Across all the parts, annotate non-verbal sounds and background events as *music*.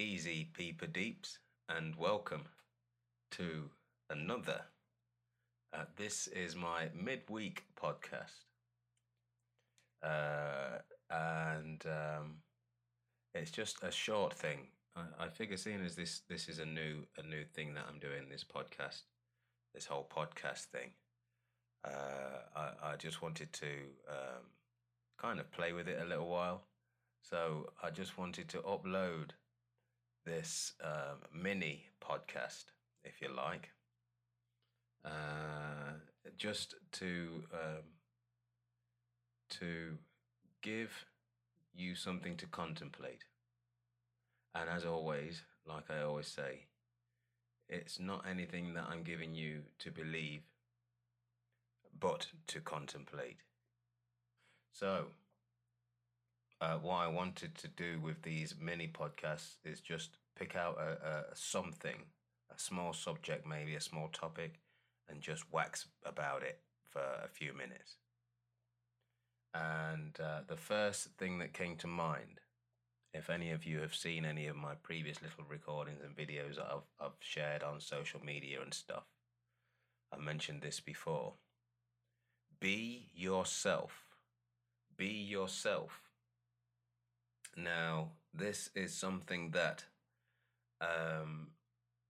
Easy Peeper Deeps, and welcome to another. Uh, this is my midweek podcast, uh, and um, it's just a short thing. I, I figure, seeing as this this is a new a new thing that I'm doing, this podcast, this whole podcast thing, uh, I I just wanted to um, kind of play with it a little while. So I just wanted to upload this um, mini podcast, if you like, uh, just to um, to give you something to contemplate. And as always, like I always say, it's not anything that I'm giving you to believe, but to contemplate. So, uh, what I wanted to do with these mini podcasts is just pick out a, a something, a small subject, maybe a small topic, and just wax about it for a few minutes. And uh, the first thing that came to mind, if any of you have seen any of my previous little recordings and videos that I've, I've shared on social media and stuff, I mentioned this before. Be yourself. Be yourself. Now, this is something that, um,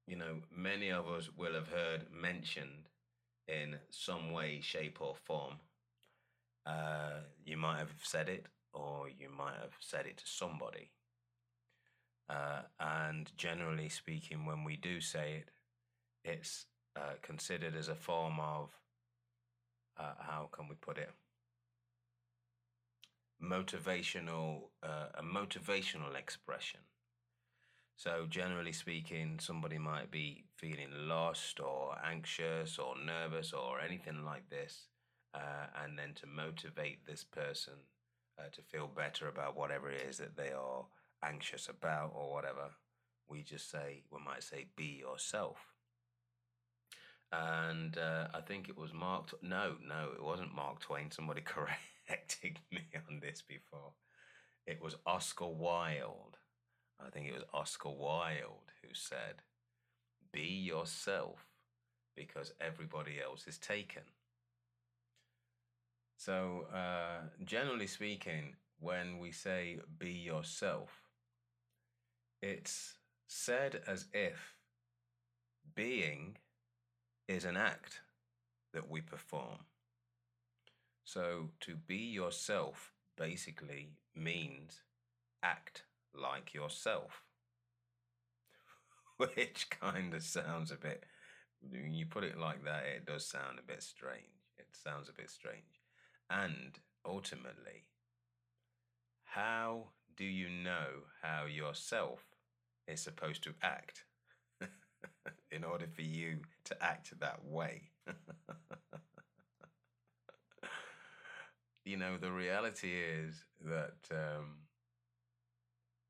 you know, many of us will have heard mentioned in some way, shape, or form. Uh, you might have said it, or you might have said it to somebody. Uh, and generally speaking, when we do say it, it's uh, considered as a form of, uh, how can we put it? Motivational, uh, a motivational expression. So, generally speaking, somebody might be feeling lost or anxious or nervous or anything like this. Uh, and then to motivate this person uh, to feel better about whatever it is that they are anxious about or whatever, we just say, we might say, be yourself. And uh, I think it was Mark. No, no, it wasn't Mark Twain. Somebody *laughs* corrected *laughs* me on this before. It was Oscar Wilde. I think it was Oscar Wilde who said, Be yourself because everybody else is taken. So, uh, generally speaking, when we say be yourself, it's said as if being is an act that we perform. So, to be yourself basically means act like yourself, *laughs* which kind of sounds a bit, when you put it like that, it does sound a bit strange. It sounds a bit strange. And ultimately, how do you know how yourself is supposed to act *laughs* in order for you to act that way? *laughs* you know, the reality is that um,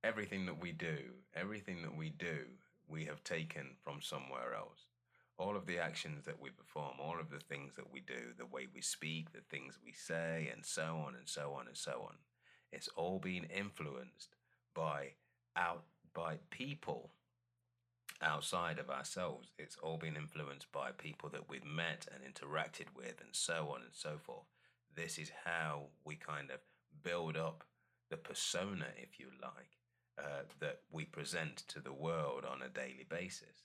everything that we do, everything that we do, we have taken from somewhere else. All of the actions that we perform, all of the things that we do, the way we speak, the things we say, and so on and so on and so on, it's all been influenced by out by people outside of ourselves. It's all been influenced by people that we've met and interacted with, and so on and so forth. This is how we kind of build up the persona, if you like, uh, that we present to the world on a daily basis.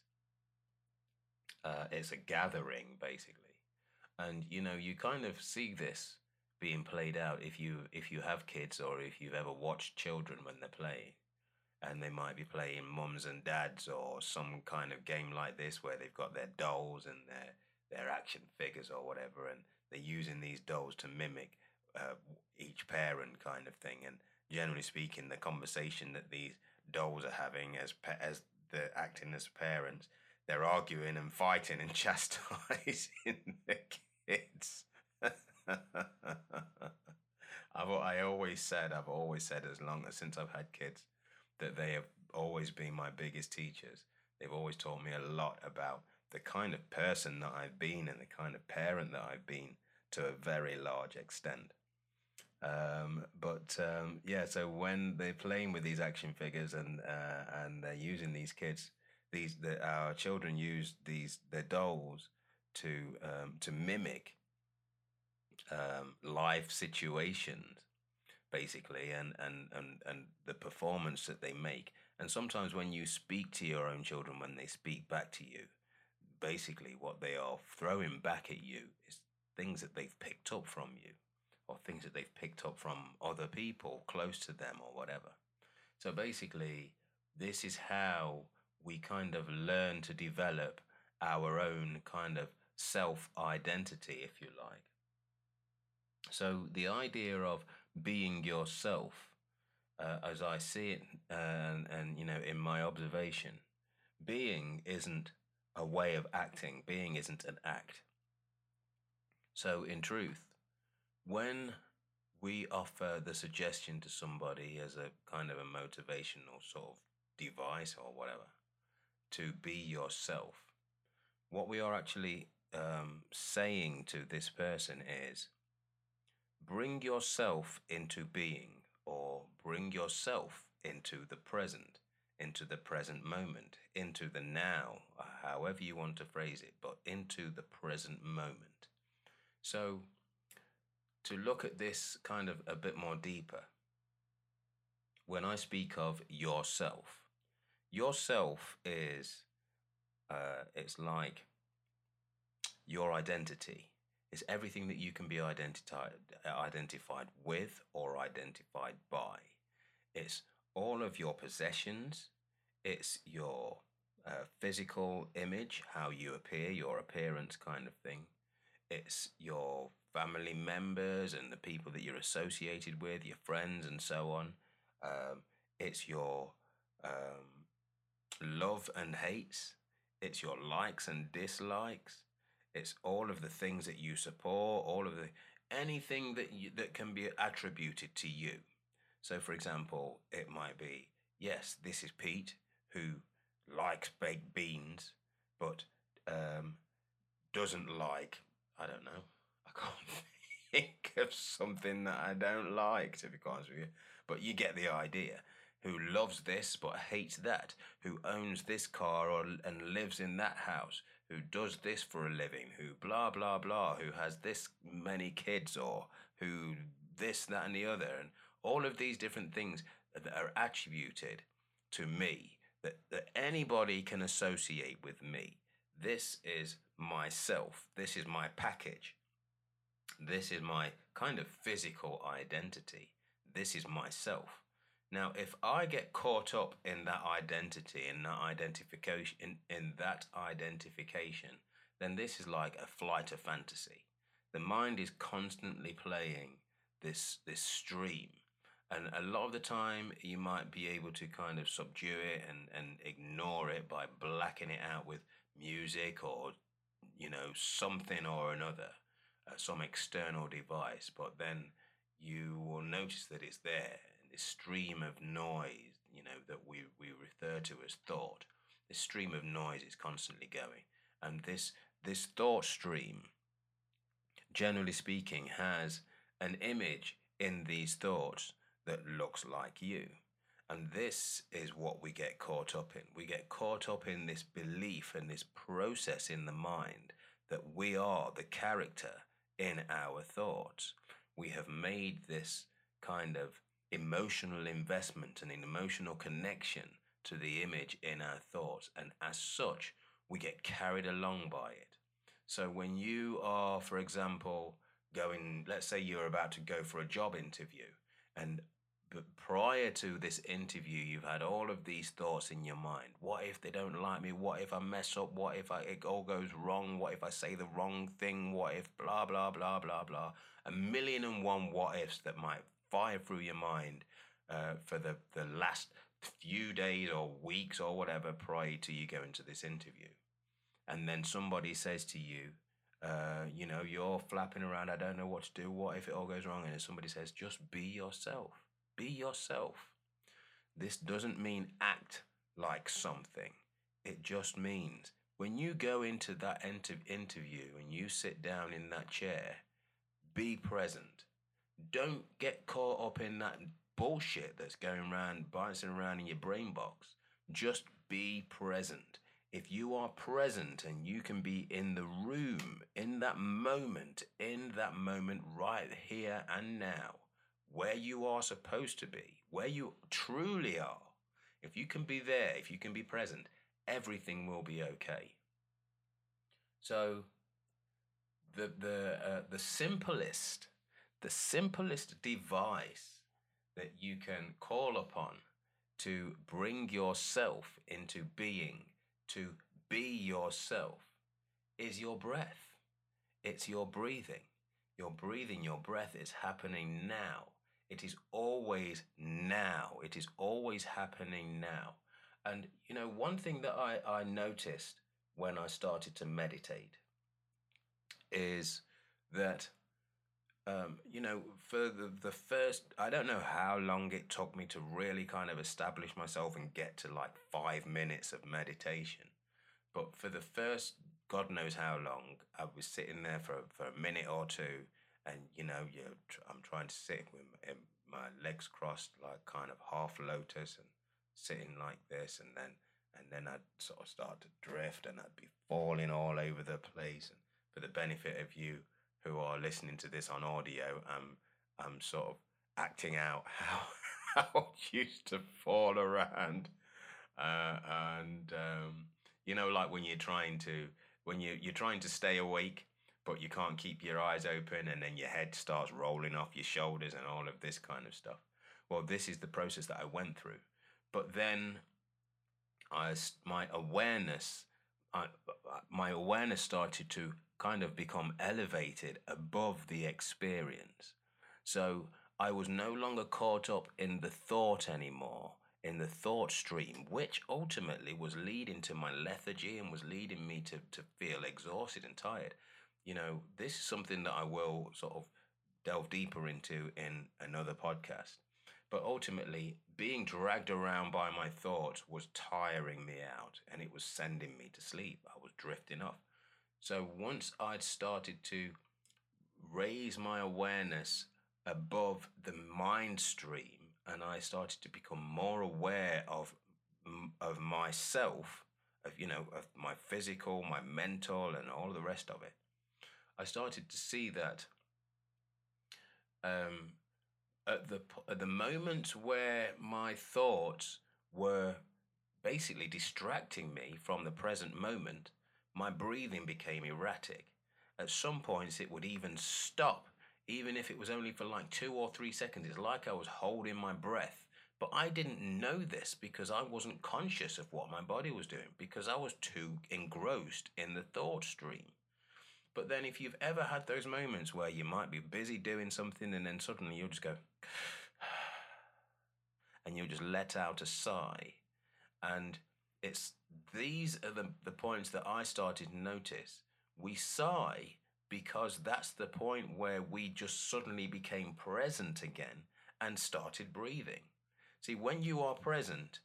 Uh, it's a gathering, basically, and you know you kind of see this being played out if you if you have kids or if you've ever watched children when they're playing. And they might be playing mums and dads or some kind of game like this where they've got their dolls and their their action figures or whatever. And they're using these dolls to mimic uh, each parent kind of thing and generally speaking the conversation that these dolls are having as pa- as the acting as parents they're arguing and fighting and *laughs* chastising the kids *laughs* I've I always said I've always said as long as since I've had kids that they have always been my biggest teachers. They've always taught me a lot about the kind of person that I've been and the kind of parent that I've been to a very large extent. Um, but um, yeah, so when they're playing with these action figures and uh, and they're using these kids, these the, our children use these their dolls to um, to mimic um, life situations, basically, and, and and and the performance that they make. And sometimes when you speak to your own children, when they speak back to you, basically what they are throwing back at you is things that they've picked up from you or things that they've picked up from other people close to them or whatever. So basically, this is how we kind of learn to develop our own kind of self identity, if you like. So the idea of being yourself, uh, as I see it, uh, and, and you know, in my observation, being isn't a way of acting. Being isn't an act. So, in truth, when we offer the suggestion to somebody as a kind of a motivational sort of device or whatever to be yourself, what we are actually um, saying to this person is bring yourself into being or bring yourself into the present, into the present moment, into the now, however you want to phrase it, but into the present moment. So, to look at this kind of a bit more deeper, when I speak of yourself, yourself is, uh, it's like your identity. It's everything that you can be identified, identified with or identified by. It's all of your possessions. It's your uh, physical image, how you appear, your appearance kind of thing. It's your family members and the people that you're associated with, your friends, and so on. Um, it's your um, love and hates. It's your likes and dislikes. It's all of the things that you support, all of the anything that you, that can be attributed to you. So, for example, it might be yes, this is Pete who likes baked beans, but um, doesn't like I don't know I can't *laughs* think of something that I don't like, to be honest with you. But you get the idea. Who loves this but hates that? Who owns this car or, and lives in that house? Who does this for a living? Who blah, blah, blah? Who has this many kids or who this, that, and the other? And all of these different things that are attributed to me that, that anybody can associate with me. This is myself. This is my package. This is my kind of physical identity. This is myself. Now, if I get caught up in that identity, in that identification, in, in that identification, then this is like a flight of fantasy. The mind is constantly playing this this stream. And a lot of the time you might be able to kind of subdue it and, and ignore it by blacking it out with music or you know something or another uh, some external device, but then you will notice that it's there. This stream of noise, you know, that we, we refer to as thought, this stream of noise is constantly going. And this, this thought stream, generally speaking, has an image in these thoughts that looks like you. And this is what we get caught up in. We get caught up in this belief and this process in the mind that we are the character in our thoughts. We have made this kind of emotional investment and an emotional connection to the image in our thoughts, and as such, we get carried along by it. So, when you are, for example, going, let's say you're about to go for a job interview, and but prior to this interview, you've had all of these thoughts in your mind. What if they don't like me? What if I mess up? What if I, it all goes wrong? What if I say the wrong thing? What if blah, blah, blah, blah, blah? A million and one what ifs that might fire through your mind uh, for the, the last few days or weeks or whatever prior to you going to this interview. And then somebody says to you, uh, you know, you're flapping around, I don't know what to do. What if it all goes wrong? And somebody says, just be yourself be yourself. This doesn't mean act like something. It just means when you go into that inter- interview and you sit down in that chair, be present. Don't get caught up in that bullshit that's going around, bouncing around in your brain box. Just be present. If you are present and you can be in the room, in that moment, in that moment right here and now, where you are supposed to be, where you truly are, if you can be there, if you can be present, everything will be okay. So, the the uh, the simplest, the simplest device that you can call upon to bring yourself into being, to be yourself, is your breath. It's your breathing. Your breathing, your breath is happening now. It is always now. It is always happening now. And, you know, one thing that I, I noticed when I started to meditate is that, um, you know, for the, the first, I don't know how long it took me to really kind of establish myself and get to like five minutes of meditation. But for the first, God knows how long, I was sitting there for, for a minute or two and you know you I'm trying to sit with my legs crossed like kind of half lotus and sitting like this and then and then I'd sort of start to drift and I'd be falling all over the place and for the benefit of you who are listening to this on audio I'm I'm sort of acting out *laughs* how how I used to fall around. Uh, and um, you know like when you're trying to when you you're trying to stay awake but you can't keep your eyes open and then your head starts rolling off your shoulders and all of this kind of stuff. Well, this is the process that I went through. But then I, my awareness, I, my awareness started to kind of become elevated above the experience. So I was no longer caught up in the thought anymore, in the thought stream, which ultimately was leading to my lethargy and was leading me to, to feel exhausted and tired you know, this is something that I will sort of delve deeper into in another podcast. But ultimately, being dragged around by my thoughts was tiring me out and it was sending me to sleep. I was drifting off. So once I'd started to raise my awareness above the mind stream and I started to become more aware of of myself, of you know, of my physical, my mental, and all the rest of it, I started to see that um, at the at the moment where my thoughts were basically distracting me from the present moment, my breathing became erratic. At some points, it would even stop, even if it was only for like two or three seconds. It's like I was holding my breath. But I didn't know this because I wasn't conscious of what my body was doing because I was too engrossed in the thought stream. But then if you've ever had those moments where you might be busy doing something and then suddenly you'll just go, *sighs* and you'll just let out a sigh. And it's these are the, the points that I started to notice. We sigh because that's the point where we just suddenly became present again and started breathing. See, when you are present,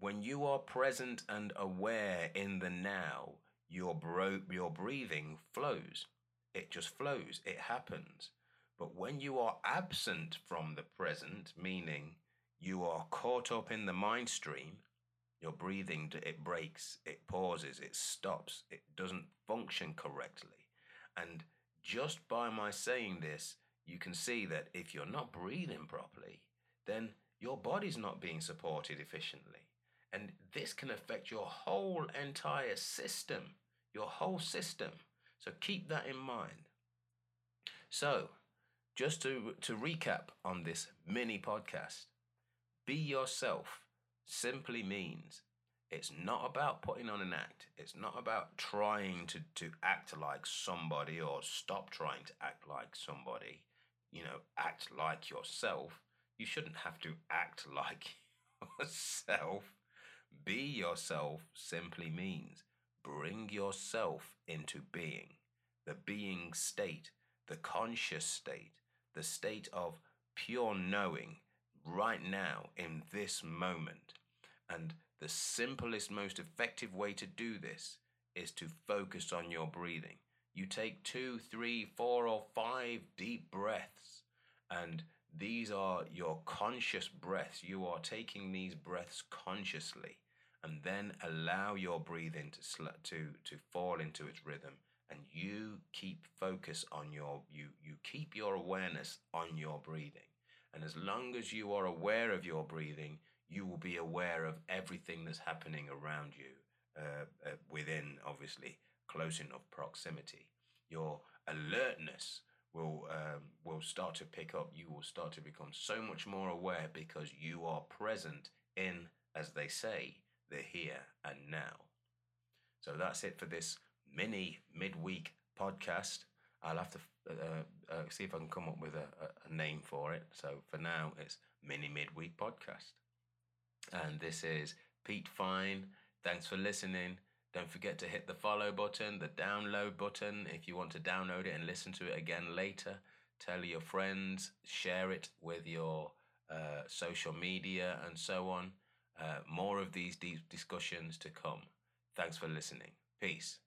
when you are present and aware in the now, your bro- your breathing flows. It just flows. It happens. But when you are absent from the present, meaning you are caught up in the mind stream, your breathing it breaks, it pauses, it stops, it doesn't function correctly. And just by my saying this, you can see that if you're not breathing properly, then your body's not being supported efficiently. And this can affect your whole entire system, your whole system. So keep that in mind. So, just to, to recap on this mini podcast, be yourself simply means it's not about putting on an act. It's not about trying to, to act like somebody or stop trying to act like somebody. You know, act like yourself. You shouldn't have to act *laughs* like yourself. Be yourself simply means bring yourself into being, the being state, the conscious state, the state of pure knowing right now in this moment. And the simplest, most effective way to do this is to focus on your breathing. You take two, three, four, or five deep breaths, And these are your conscious breaths. You are taking these breaths consciously and then allow your breathing to sl- to to fall into its rhythm and you keep focus on your you you keep your awareness on your breathing. And as long as you are aware of your breathing you will be aware of everything that's happening around you uh, uh, within obviously close enough proximity. Your alertness will um, will start to pick up. You will start to become so much more aware because you are present in as they say the here and now so that's it for this mini midweek podcast. I'll have to uh, uh, see if I can come up with a, a, name for it. So for now, it's mini midweek podcast. And this is Pete Fine. Thanks for listening. Don't forget to hit the follow button, the download button if you want to download it and listen to it again later. Tell your friends, share it with your uh, social media and so on. Uh, more of these deep discussions to come. Thanks for listening. Peace.